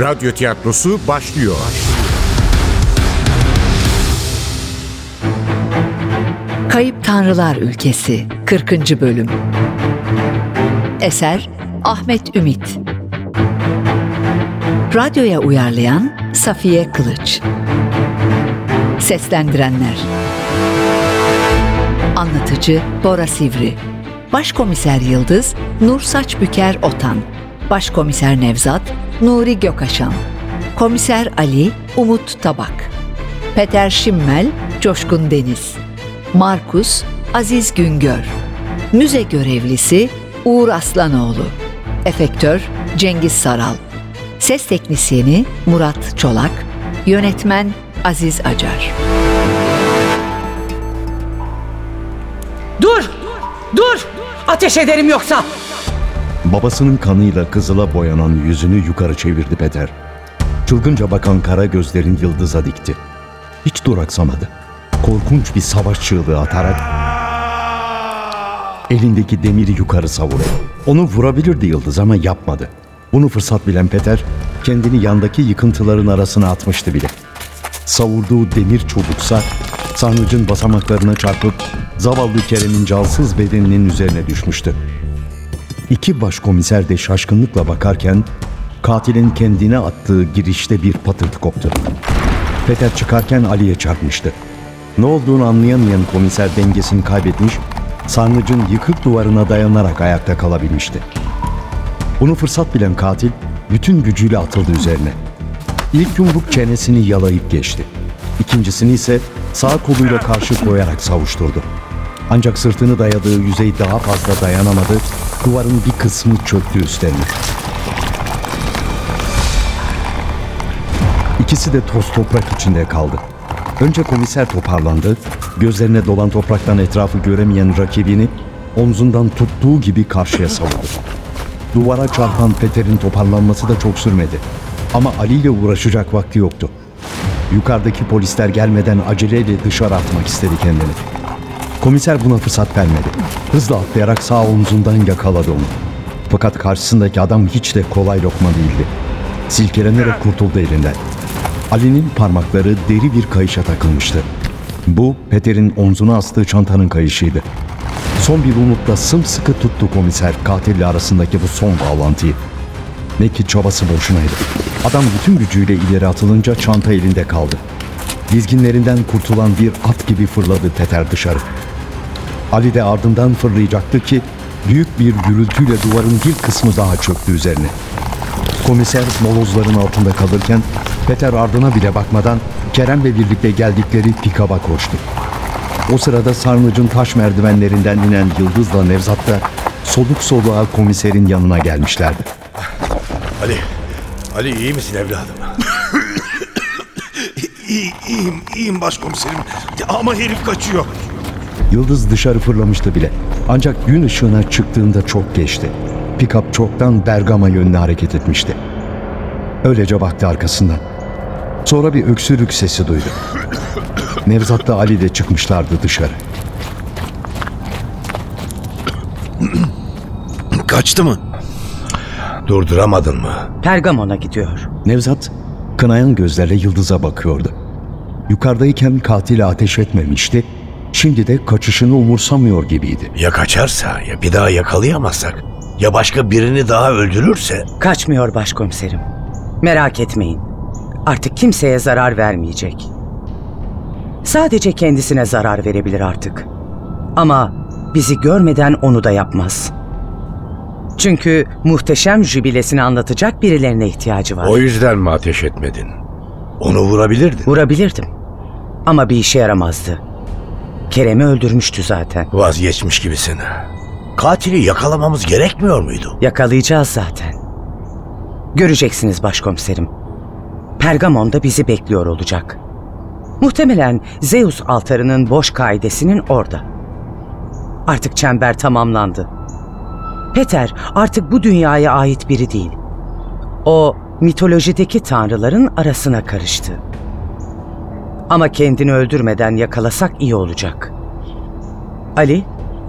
Radyo tiyatrosu başlıyor. Kayıp Tanrılar Ülkesi 40. Bölüm. Eser Ahmet Ümit. Radyoya uyarlayan Safiye Kılıç. Seslendirenler. Anlatıcı Bora Sivri. Başkomiser Yıldız Nur Saçbüker Otan Başkomiser Nevzat Nuri Gökaşan. Komiser Ali Umut Tabak. Peter Şimmel Coşkun Deniz. Markus Aziz Güngör. Müze görevlisi Uğur Aslanoğlu. Efektör Cengiz Saral. Ses teknisyeni Murat Çolak. Yönetmen Aziz Acar. Dur! Dur! Ateş ederim yoksa! Babasının kanıyla kızıla boyanan yüzünü yukarı çevirdi Peter. Çılgınca bakan kara gözlerin yıldıza dikti. Hiç duraksamadı. Korkunç bir savaş çığlığı atarak elindeki demiri yukarı savurdu. Onu vurabilirdi yıldız ama yapmadı. Bunu fırsat bilen Peter kendini yandaki yıkıntıların arasına atmıştı bile. Savurduğu demir çubuksa sarnıcın basamaklarına çarpıp zavallı Kerem'in cansız bedeninin üzerine düşmüştü. İki başkomiser de şaşkınlıkla bakarken katilin kendine attığı girişte bir patırtı koptu. Peter çıkarken Ali'ye çarpmıştı. Ne olduğunu anlayamayan komiser dengesini kaybetmiş, sarnıcın yıkık duvarına dayanarak ayakta kalabilmişti. Bunu fırsat bilen katil bütün gücüyle atıldı üzerine. İlk yumruk çenesini yalayıp geçti. İkincisini ise sağ koluyla karşı koyarak savuşturdu. Ancak sırtını dayadığı yüzey daha fazla dayanamadı, duvarın bir kısmı çöktü üstlerine. İkisi de toz toprak içinde kaldı. Önce komiser toparlandı, gözlerine dolan topraktan etrafı göremeyen rakibini omzundan tuttuğu gibi karşıya savurdu. Duvara çarpan Peter'in toparlanması da çok sürmedi. Ama Ali ile uğraşacak vakti yoktu. Yukarıdaki polisler gelmeden aceleyle dışarı atmak istedi kendini. Komiser buna fırsat vermedi. Hızla atlayarak sağ omzundan yakaladı onu. Fakat karşısındaki adam hiç de kolay lokma değildi. Silkelenerek kurtuldu elinden. Ali'nin parmakları deri bir kayışa takılmıştı. Bu Peter'in omzuna astığı çantanın kayışıydı. Son bir umutla sımsıkı tuttu komiser katille arasındaki bu son bağlantıyı. Ne ki çabası boşunaydı. Adam bütün gücüyle ileri atılınca çanta elinde kaldı. Dizginlerinden kurtulan bir at gibi fırladı Peter dışarı. Ali de ardından fırlayacaktı ki büyük bir gürültüyle duvarın bir kısmı daha çöktü üzerine. Komiser molozların altında kalırken Peter ardına bile bakmadan Kerem'le birlikte geldikleri pikaba koştu. O sırada sarnıcın taş merdivenlerinden inen Yıldız'la Nevzat da soluk soluğa komiserin yanına gelmişlerdi. Ali, Ali iyi misin evladım? İyi, iyiyim, iyiyim başkomiserim. Ama herif kaçıyor. Yıldız dışarı fırlamıştı bile. Ancak gün ışığına çıktığında çok geçti. Pikap çoktan Bergama yönüne hareket etmişti. Öylece baktı arkasından. Sonra bir öksürük sesi duydu. Nevzat da Ali de çıkmışlardı dışarı. Kaçtı mı? Durduramadın mı? Pergamon'a gidiyor. Nevzat kınayan gözlerle Yıldız'a bakıyordu. Yukarıdayken katile ateş etmemişti. Şimdi de kaçışını umursamıyor gibiydi. Ya kaçarsa ya bir daha yakalayamazsak ya başka birini daha öldürürse Kaçmıyor başkomiserim. Merak etmeyin. Artık kimseye zarar vermeyecek. Sadece kendisine zarar verebilir artık. Ama bizi görmeden onu da yapmaz. Çünkü muhteşem jübilesini anlatacak birilerine ihtiyacı var. o yüzden mi ateş etmedin? Onu vurabilirdin. Vurabilirdim. Ama bir işe yaramazdı. Kerem'i öldürmüştü zaten. Vazgeçmiş gibisin. Katili yakalamamız gerekmiyor muydu? Yakalayacağız zaten. Göreceksiniz başkomiserim. Pergamon'da bizi bekliyor olacak. Muhtemelen Zeus altarının boş kaidesinin orada. Artık çember tamamlandı. Peter artık bu dünyaya ait biri değil. O mitolojideki tanrıların arasına karıştı. Ama kendini öldürmeden yakalasak iyi olacak. Ali,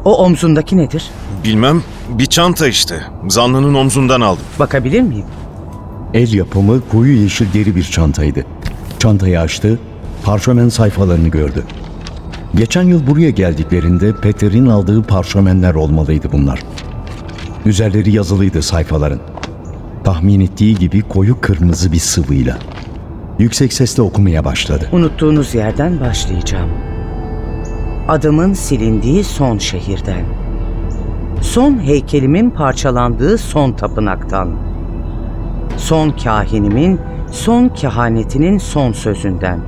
o omzundaki nedir? Bilmem, bir çanta işte. Zanlının omzundan aldım. Bakabilir miyim? El yapımı koyu yeşil deri bir çantaydı. Çantayı açtı, parşömen sayfalarını gördü. Geçen yıl buraya geldiklerinde Peter'in aldığı parşömenler olmalıydı bunlar. Üzerleri yazılıydı sayfaların. Tahmin ettiği gibi koyu kırmızı bir sıvıyla. Yüksek sesle okumaya başladı. Unuttuğunuz yerden başlayacağım. Adımın silindiği son şehirden. Son heykelimin parçalandığı son tapınaktan. Son kahinimin son kehanetinin son sözünden.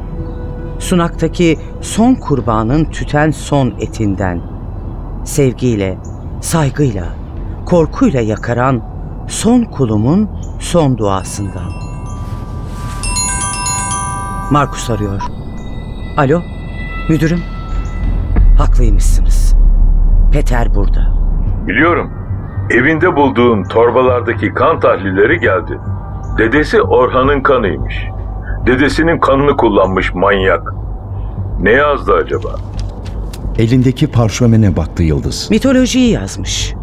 Sunaktaki son kurbanın tüten son etinden. Sevgiyle, saygıyla, korkuyla yakaran son kulumun son duasından. Markus arıyor. Alo, müdürüm. Haklıymışsınız. Peter burada. Biliyorum. Evinde bulduğun torbalardaki kan tahlilleri geldi. Dedesi Orhan'ın kanıymış. Dedesinin kanını kullanmış manyak. Ne yazdı acaba? Elindeki parşömene baktı Yıldız. Mitolojiyi yazmış.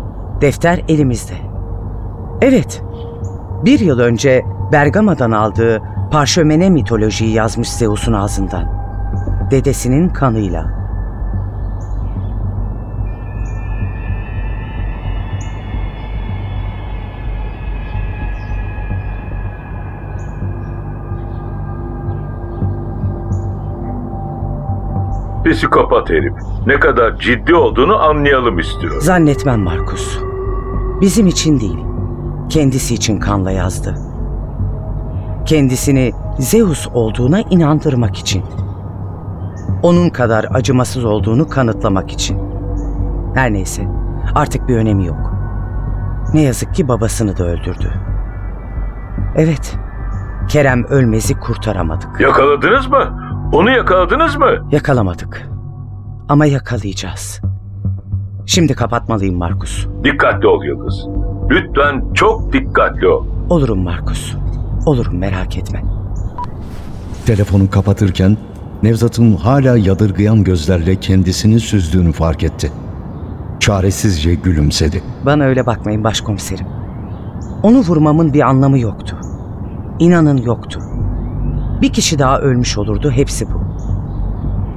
Defter elimizde. Evet, bir yıl önce Bergama'dan aldığı parşömene mitolojiyi yazmış Zeus'un ağzından. Dedesinin kanıyla. Psikopat herif. Ne kadar ciddi olduğunu anlayalım istiyor. Zannetmem Markus. Bizim için değil, kendisi için kanla yazdı. Kendisini Zeus olduğuna inandırmak için. Onun kadar acımasız olduğunu kanıtlamak için. Her neyse, artık bir önemi yok. Ne yazık ki babasını da öldürdü. Evet, Kerem Ölmez'i kurtaramadık. Yakaladınız mı? Onu yakaladınız mı? Yakalamadık. Ama yakalayacağız. Şimdi kapatmalıyım Markus. Dikkatli ol Yıldız. Lütfen çok dikkatli ol. Olurum Markus. Olurum merak etme. Telefonu kapatırken Nevzat'ın hala yadırgayan gözlerle kendisini süzdüğünü fark etti. Çaresizce gülümsedi. Bana öyle bakmayın başkomiserim. Onu vurmamın bir anlamı yoktu. İnanın yoktu. Bir kişi daha ölmüş olurdu hepsi bu.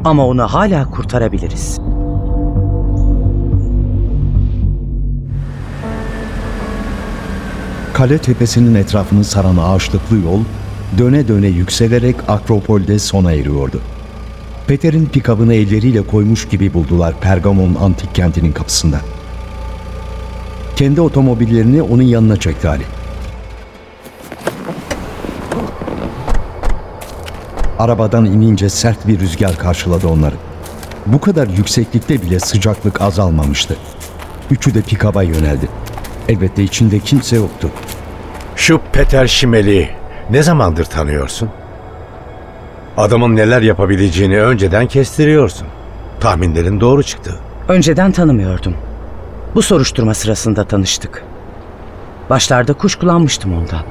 Ama onu hala kurtarabiliriz. Kale tepesinin etrafını saran ağaçlıklı yol döne döne yükselerek Akropol'de sona eriyordu. Peter'in pikabını elleriyle koymuş gibi buldular Pergamon antik kentinin kapısında. Kendi otomobillerini onun yanına çekti Ali. Arabadan inince sert bir rüzgar karşıladı onları. Bu kadar yükseklikte bile sıcaklık azalmamıştı. Üçü de pikaba yöneldi. Elbette içinde kimse yoktu. Şu Peter Şimel'i ne zamandır tanıyorsun? Adamın neler yapabileceğini önceden kestiriyorsun. Tahminlerin doğru çıktı. Önceden tanımıyordum. Bu soruşturma sırasında tanıştık. Başlarda kuşkulanmıştım ondan.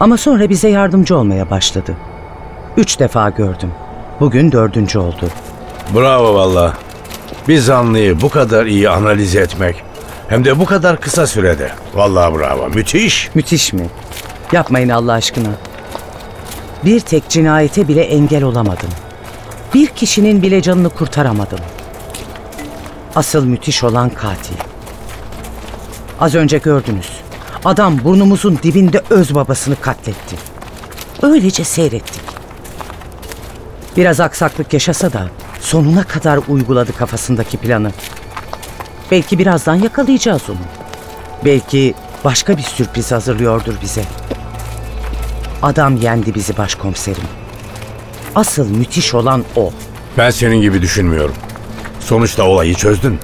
Ama sonra bize yardımcı olmaya başladı. Üç defa gördüm. Bugün dördüncü oldu. Bravo valla. Bir zanlıyı bu kadar iyi analiz etmek hem de bu kadar kısa sürede. Vallahi bravo. Müthiş. Müthiş mi? Yapmayın Allah aşkına. Bir tek cinayete bile engel olamadım. Bir kişinin bile canını kurtaramadım. Asıl müthiş olan katil. Az önce gördünüz. Adam burnumuzun dibinde öz babasını katletti. Öylece seyrettik. Biraz aksaklık yaşasa da sonuna kadar uyguladı kafasındaki planı. Belki birazdan yakalayacağız onu. Belki başka bir sürpriz hazırlıyordur bize. Adam yendi bizi başkomiserim. Asıl müthiş olan o. Ben senin gibi düşünmüyorum. Sonuçta olayı çözdün.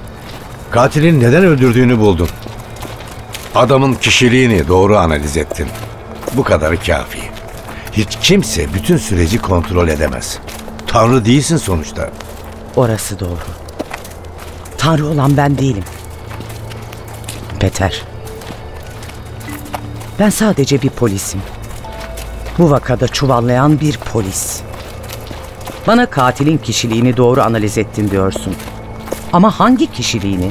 Katilin neden öldürdüğünü buldun. Adamın kişiliğini doğru analiz ettin. Bu kadar kafi. Hiç kimse bütün süreci kontrol edemez. Tanrı değilsin sonuçta. Orası doğru. Tanrı olan ben değilim. Peter. Ben sadece bir polisim. Bu vakada çuvallayan bir polis. Bana katilin kişiliğini doğru analiz ettin diyorsun. Ama hangi kişiliğini?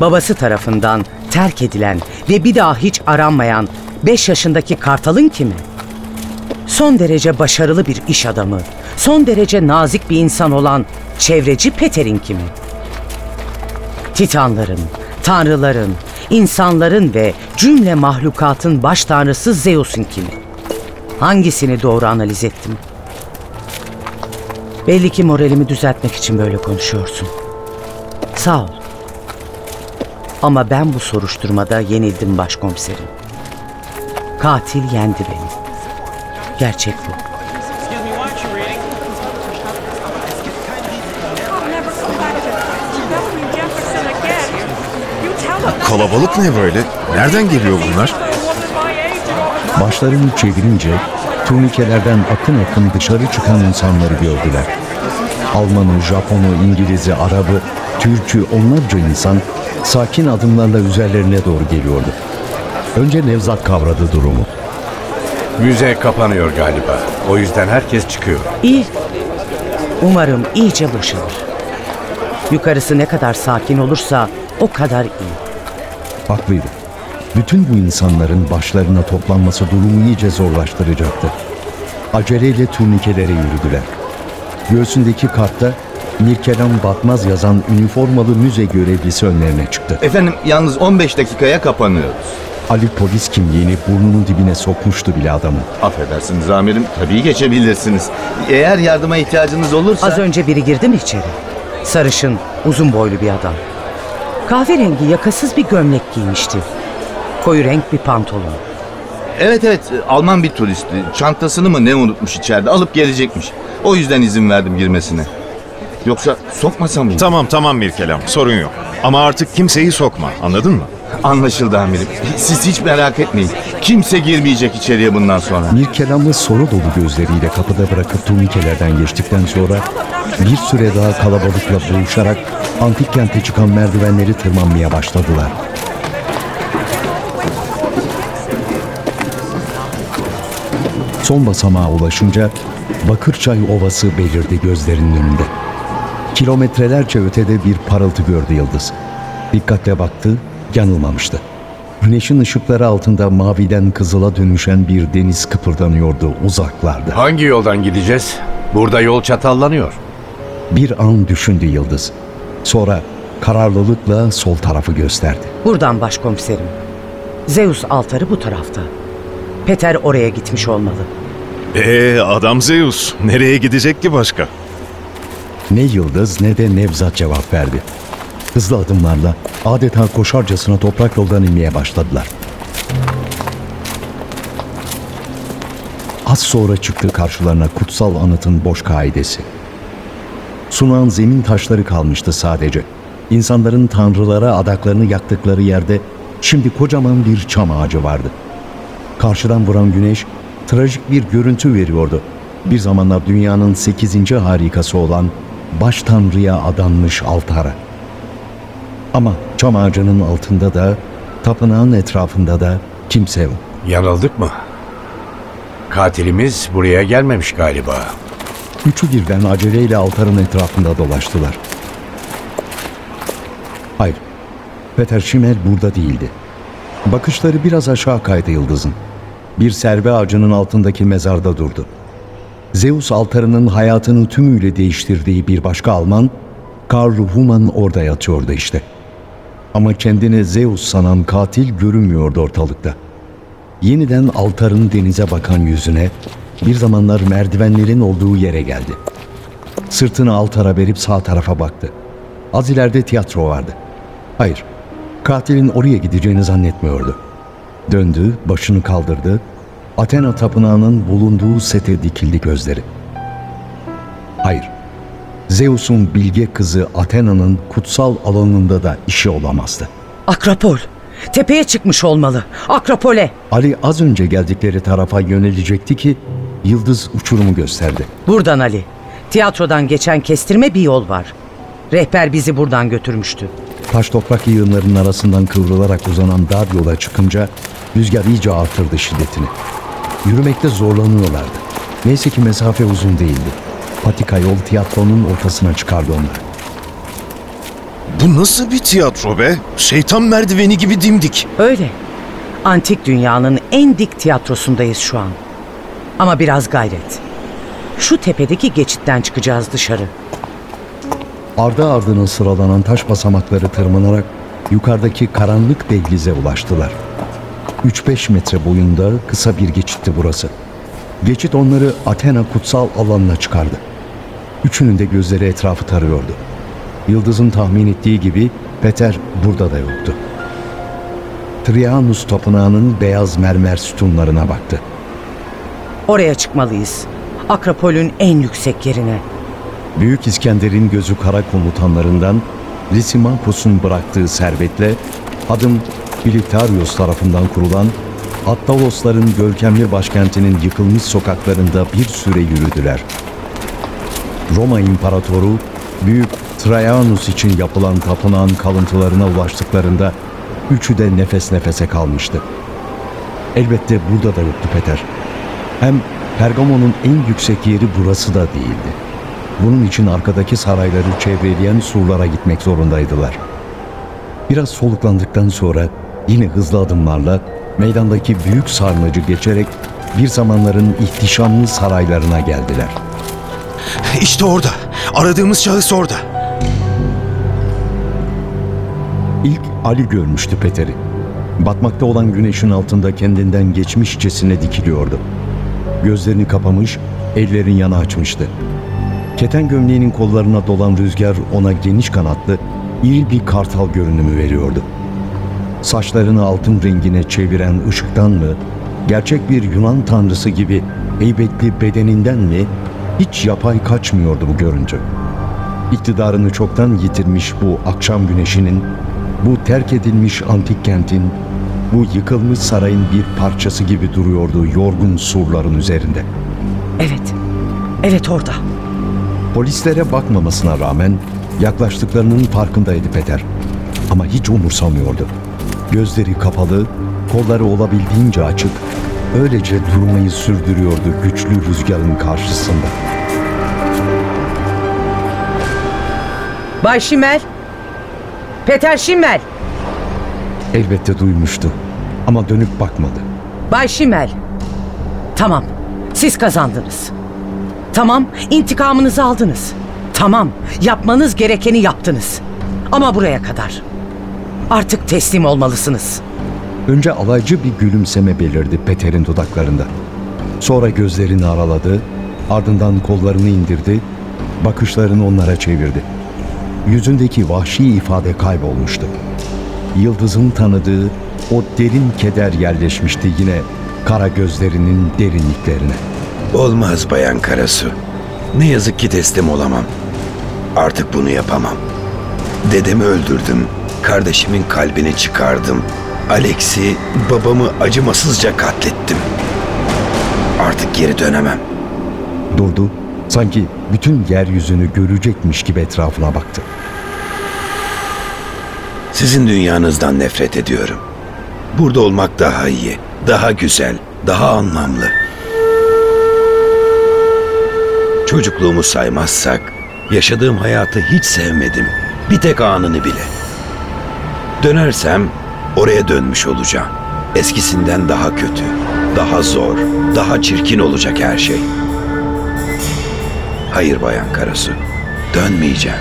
Babası tarafından terk edilen ve bir daha hiç aranmayan 5 yaşındaki Kartal'ın kimi? Son derece başarılı bir iş adamı, son derece nazik bir insan olan çevreci Peter'in kimi? Titanların, tanrıların, insanların ve cümle mahlukatın baş tanrısı Zeus'un kimi? Hangisini doğru analiz ettim? Belli ki moralimi düzeltmek için böyle konuşuyorsun. Sağ ol. Ama ben bu soruşturmada yenildim başkomiserim. Katil yendi beni. Gerçek bu. Kalabalık ne böyle? Nereden geliyor bunlar? Başlarını çevirince turnikelerden akın akın dışarı çıkan insanları gördüler. Almanı, Japonu, İngiliz'i, Arabı, Türk'ü onlarca insan sakin adımlarla üzerlerine doğru geliyordu. Önce Nevzat kavradı durumu. Müze kapanıyor galiba. O yüzden herkes çıkıyor. İyi. Umarım iyice boşalır. Yukarısı ne kadar sakin olursa o kadar iyi. Haklıydı. Bütün bu insanların başlarına toplanması durumu iyice zorlaştıracaktı. Aceleyle turnikelere yürüdüler. Göğsündeki kartta Mirkelam Batmaz yazan üniformalı müze görevlisi önlerine çıktı. Efendim yalnız 15 dakikaya kapanıyoruz. Ali polis kimliğini burnunun dibine sokmuştu bile adamın. Affedersiniz amirim tabii geçebilirsiniz. Eğer yardıma ihtiyacınız olursa... Az önce biri girdi mi içeri? Sarışın, uzun boylu bir adam. Kahverengi yakasız bir gömlek giymişti. Koyu renk bir pantolon. Evet evet Alman bir turisti. Çantasını mı ne unutmuş içeride alıp gelecekmiş. O yüzden izin verdim girmesine. Yoksa sokmasam mıyım? Tamam tamam Mirkelam sorun yok. Ama artık kimseyi sokma anladın mı? Anlaşıldı amirim. Siz hiç merak etmeyin. Kimse girmeyecek içeriye bundan sonra. Mirkelam'ı soru dolu gözleriyle kapıda bırakıp turnikelerden geçtikten sonra bir süre daha kalabalıkla boğuşarak antik kente çıkan merdivenleri tırmanmaya başladılar. Son basamağa ulaşınca Bakırçay Ovası belirdi gözlerinin önünde. Kilometrelerce ötede bir parıltı gördü Yıldız. Dikkatle baktı, yanılmamıştı. Güneşin ışıkları altında maviden kızıla dönüşen bir deniz kıpırdanıyordu uzaklarda. Hangi yoldan gideceğiz? Burada yol çatallanıyor. Bir an düşündü Yıldız. Sonra kararlılıkla sol tarafı gösterdi. Buradan başkomiserim. Zeus altarı bu tarafta. Peter oraya gitmiş olmalı. Ee adam Zeus. Nereye gidecek ki başka? Ne Yıldız ne de Nevzat cevap verdi. Hızlı adımlarla adeta koşarcasına toprak yoldan inmeye başladılar. Az sonra çıktı karşılarına kutsal anıtın boş kaidesi. Sunan zemin taşları kalmıştı sadece. İnsanların tanrılara adaklarını yaktıkları yerde şimdi kocaman bir çam ağacı vardı. Karşıdan vuran güneş trajik bir görüntü veriyordu. Bir zamanlar dünyanın sekizinci harikası olan baş tanrıya adanmış altara. Ama çam ağacının altında da, tapınağın etrafında da kimse yok. Yanıldık mı? Katilimiz buraya gelmemiş galiba. Üçü birden aceleyle altarın etrafında dolaştılar. Hayır, Peter Schimmel burada değildi. Bakışları biraz aşağı kaydı yıldızın. Bir serve ağacının altındaki mezarda durdu. Zeus altarının hayatını tümüyle değiştirdiği bir başka Alman, Karl Humann orada yatıyordu işte. Ama kendini Zeus sanan katil görünmüyordu ortalıkta. Yeniden altarın denize bakan yüzüne bir zamanlar merdivenlerin olduğu yere geldi. Sırtını altara verip sağ tarafa baktı. Az ileride tiyatro vardı. Hayır, katilin oraya gideceğini zannetmiyordu. Döndü, başını kaldırdı. Athena tapınağının bulunduğu sete dikildi gözleri. Hayır, Zeus'un bilge kızı Athena'nın kutsal alanında da işi olamazdı. Akropol. Tepeye çıkmış olmalı. Akropole. Ali az önce geldikleri tarafa yönelecekti ki Yıldız uçurumu gösterdi. Buradan Ali. Tiyatrodan geçen kestirme bir yol var. Rehber bizi buradan götürmüştü. Taş toprak yığınlarının arasından kıvrılarak uzanan dar yola çıkınca rüzgar iyice artırdı şiddetini. Yürümekte zorlanıyorlardı. Neyse ki mesafe uzun değildi. Patika yol tiyatronun ortasına çıkardı onları. Bu nasıl bir tiyatro be? Şeytan merdiveni gibi dimdik. Öyle. Antik dünyanın en dik tiyatrosundayız şu an. Ama biraz gayret. Şu tepedeki geçitten çıkacağız dışarı. Ardı ardına sıralanan taş basamakları tırmanarak yukarıdaki karanlık dehlize ulaştılar. 3-5 metre boyunda kısa bir geçitti burası. Geçit onları Athena kutsal alanına çıkardı. Üçünün de gözleri etrafı tarıyordu. Yıldız'ın tahmin ettiği gibi Peter burada da yoktu. Trianus tapınağının beyaz mermer sütunlarına baktı. Oraya çıkmalıyız. Akropol'ün en yüksek yerine. Büyük İskender'in gözü kara komutanlarından Lysimakos'un bıraktığı servetle adım Bilitarios tarafından kurulan Attalosların görkemli başkentinin yıkılmış sokaklarında bir süre yürüdüler. Roma İmparatoru Büyük Trajanus için yapılan tapınağın kalıntılarına ulaştıklarında üçü de nefes nefese kalmıştı. Elbette burada da yoktu Peter. Hem Pergamon'un en yüksek yeri burası da değildi. Bunun için arkadaki sarayları çevreleyen surlara gitmek zorundaydılar. Biraz soluklandıktan sonra yine hızlı adımlarla meydandaki büyük sarnıcı geçerek bir zamanların ihtişamlı saraylarına geldiler. İşte orada. Aradığımız şahıs orada. İlk Ali görmüştü Peter'i. Batmakta olan güneşin altında kendinden geçmişçesine dikiliyordu. Gözlerini kapamış, ellerini yana açmıştı. Keten gömleğinin kollarına dolan rüzgar ona geniş kanatlı, iri bir kartal görünümü veriyordu. Saçlarını altın rengine çeviren ışıktan mı, gerçek bir Yunan tanrısı gibi heybetli bedeninden mi, hiç yapay kaçmıyordu bu görüntü. İktidarını çoktan yitirmiş bu akşam güneşinin, bu terk edilmiş antik kentin, bu yıkılmış sarayın bir parçası gibi duruyordu yorgun surların üzerinde. Evet, evet orada. Polislere bakmamasına rağmen yaklaştıklarının farkındaydı Peter. Ama hiç umursamıyordu. Gözleri kapalı, kolları olabildiğince açık, öylece durmayı sürdürüyordu güçlü rüzgarın karşısında. Bay Şimel. Peter Şimel. Elbette duymuştu ama dönüp bakmadı. Bay Şimel. Tamam, siz kazandınız. Tamam, intikamınızı aldınız. Tamam, yapmanız gerekeni yaptınız. Ama buraya kadar. Artık teslim olmalısınız. Önce alaycı bir gülümseme belirdi Peter'in dudaklarında. Sonra gözlerini araladı, ardından kollarını indirdi, bakışlarını onlara çevirdi. Yüzündeki vahşi ifade kaybolmuştu. Yıldız'ın tanıdığı o derin keder yerleşmişti yine kara gözlerinin derinliklerine. Olmaz Bayan Karasu. Ne yazık ki teslim olamam. Artık bunu yapamam. Dedemi öldürdüm. Kardeşimin kalbini çıkardım. Alex'i, babamı acımasızca katlettim. Artık geri dönemem. Durdu, sanki bütün yeryüzünü görecekmiş gibi etrafına baktı. Sizin dünyanızdan nefret ediyorum. Burada olmak daha iyi, daha güzel, daha anlamlı. Çocukluğumu saymazsak, yaşadığım hayatı hiç sevmedim. Bir tek anını bile. Dönersem oraya dönmüş olacağım. Eskisinden daha kötü, daha zor, daha çirkin olacak her şey. Hayır Bayan Karasu, dönmeyeceğim.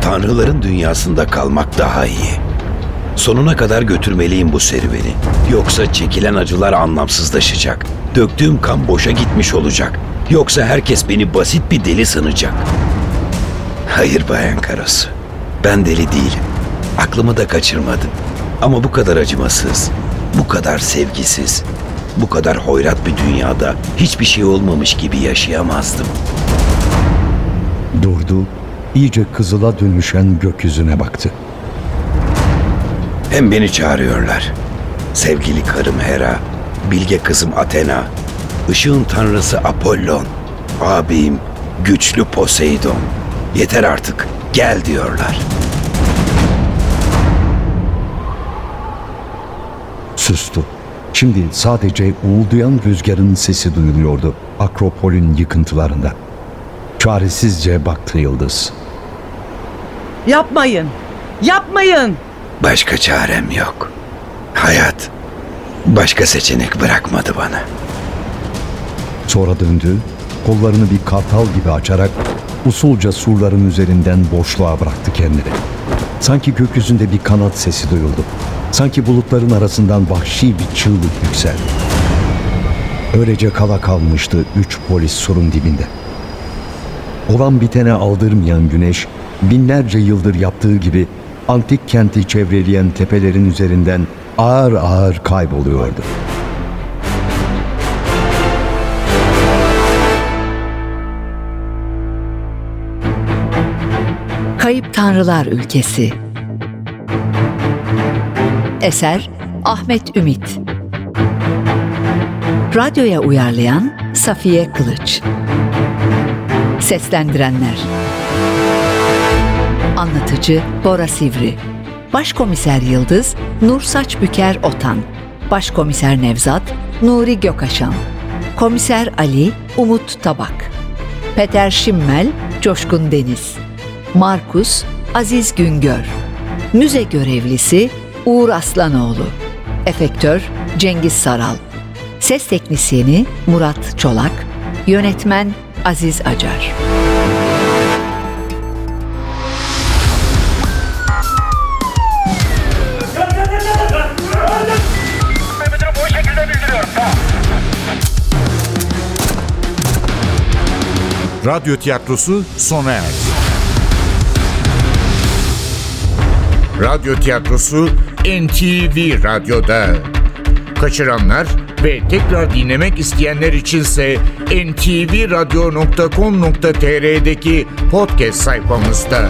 Tanrıların dünyasında kalmak daha iyi. Sonuna kadar götürmeliyim bu serüveni. Yoksa çekilen acılar anlamsızlaşacak. Döktüğüm kan boşa gitmiş olacak. Yoksa herkes beni basit bir deli sanacak. Hayır Bayan Karasu. Ben deli değilim. Aklımı da kaçırmadım. Ama bu kadar acımasız, bu kadar sevgisiz, bu kadar hoyrat bir dünyada hiçbir şey olmamış gibi yaşayamazdım. Durdu, iyice kızıla dönüşen gökyüzüne baktı. Hem beni çağırıyorlar. Sevgili karım Hera, bilge kızım Athena, ışığın tanrısı Apollon, abim güçlü Poseidon. Yeter artık, gel diyorlar. Sustu. Şimdi sadece uğuldayan rüzgarın sesi duyuluyordu Akropol'ün yıkıntılarında. Çaresizce baktı Yıldız. Yapmayın. Yapmayın. Başka çarem yok. Hayat başka seçenek bırakmadı bana. Sonra döndü, kollarını bir kartal gibi açarak usulca surların üzerinden boşluğa bıraktı kendini. Sanki gökyüzünde bir kanat sesi duyuldu. Sanki bulutların arasından vahşi bir çığlık yükseldi. Öylece kala kalmıştı üç polis surun dibinde. Olan bitene aldırmayan güneş, binlerce yıldır yaptığı gibi antik kenti çevreleyen tepelerin üzerinden ağır ağır kayboluyordu. Kayıp Tanrılar Ülkesi. Eser Ahmet Ümit. Radyoya uyarlayan Safiye Kılıç. Seslendirenler. Anlatıcı Bora Sivri. Başkomiser Yıldız Nur Saçbüker Otan. Başkomiser Nevzat Nuri Gökaşan. Komiser Ali Umut Tabak. Peter Şimmel Coşkun Deniz Markus Aziz Güngör. Müze görevlisi Uğur Aslanoğlu. Efektör Cengiz Saral. Ses teknisyeni Murat Çolak. Yönetmen Aziz Acar. Radyo tiyatrosu sona erdi. Radyo tiyatrosu NTV Radyo'da. Kaçıranlar ve tekrar dinlemek isteyenler içinse ntvradio.com.tr'deki podcast sayfamızda.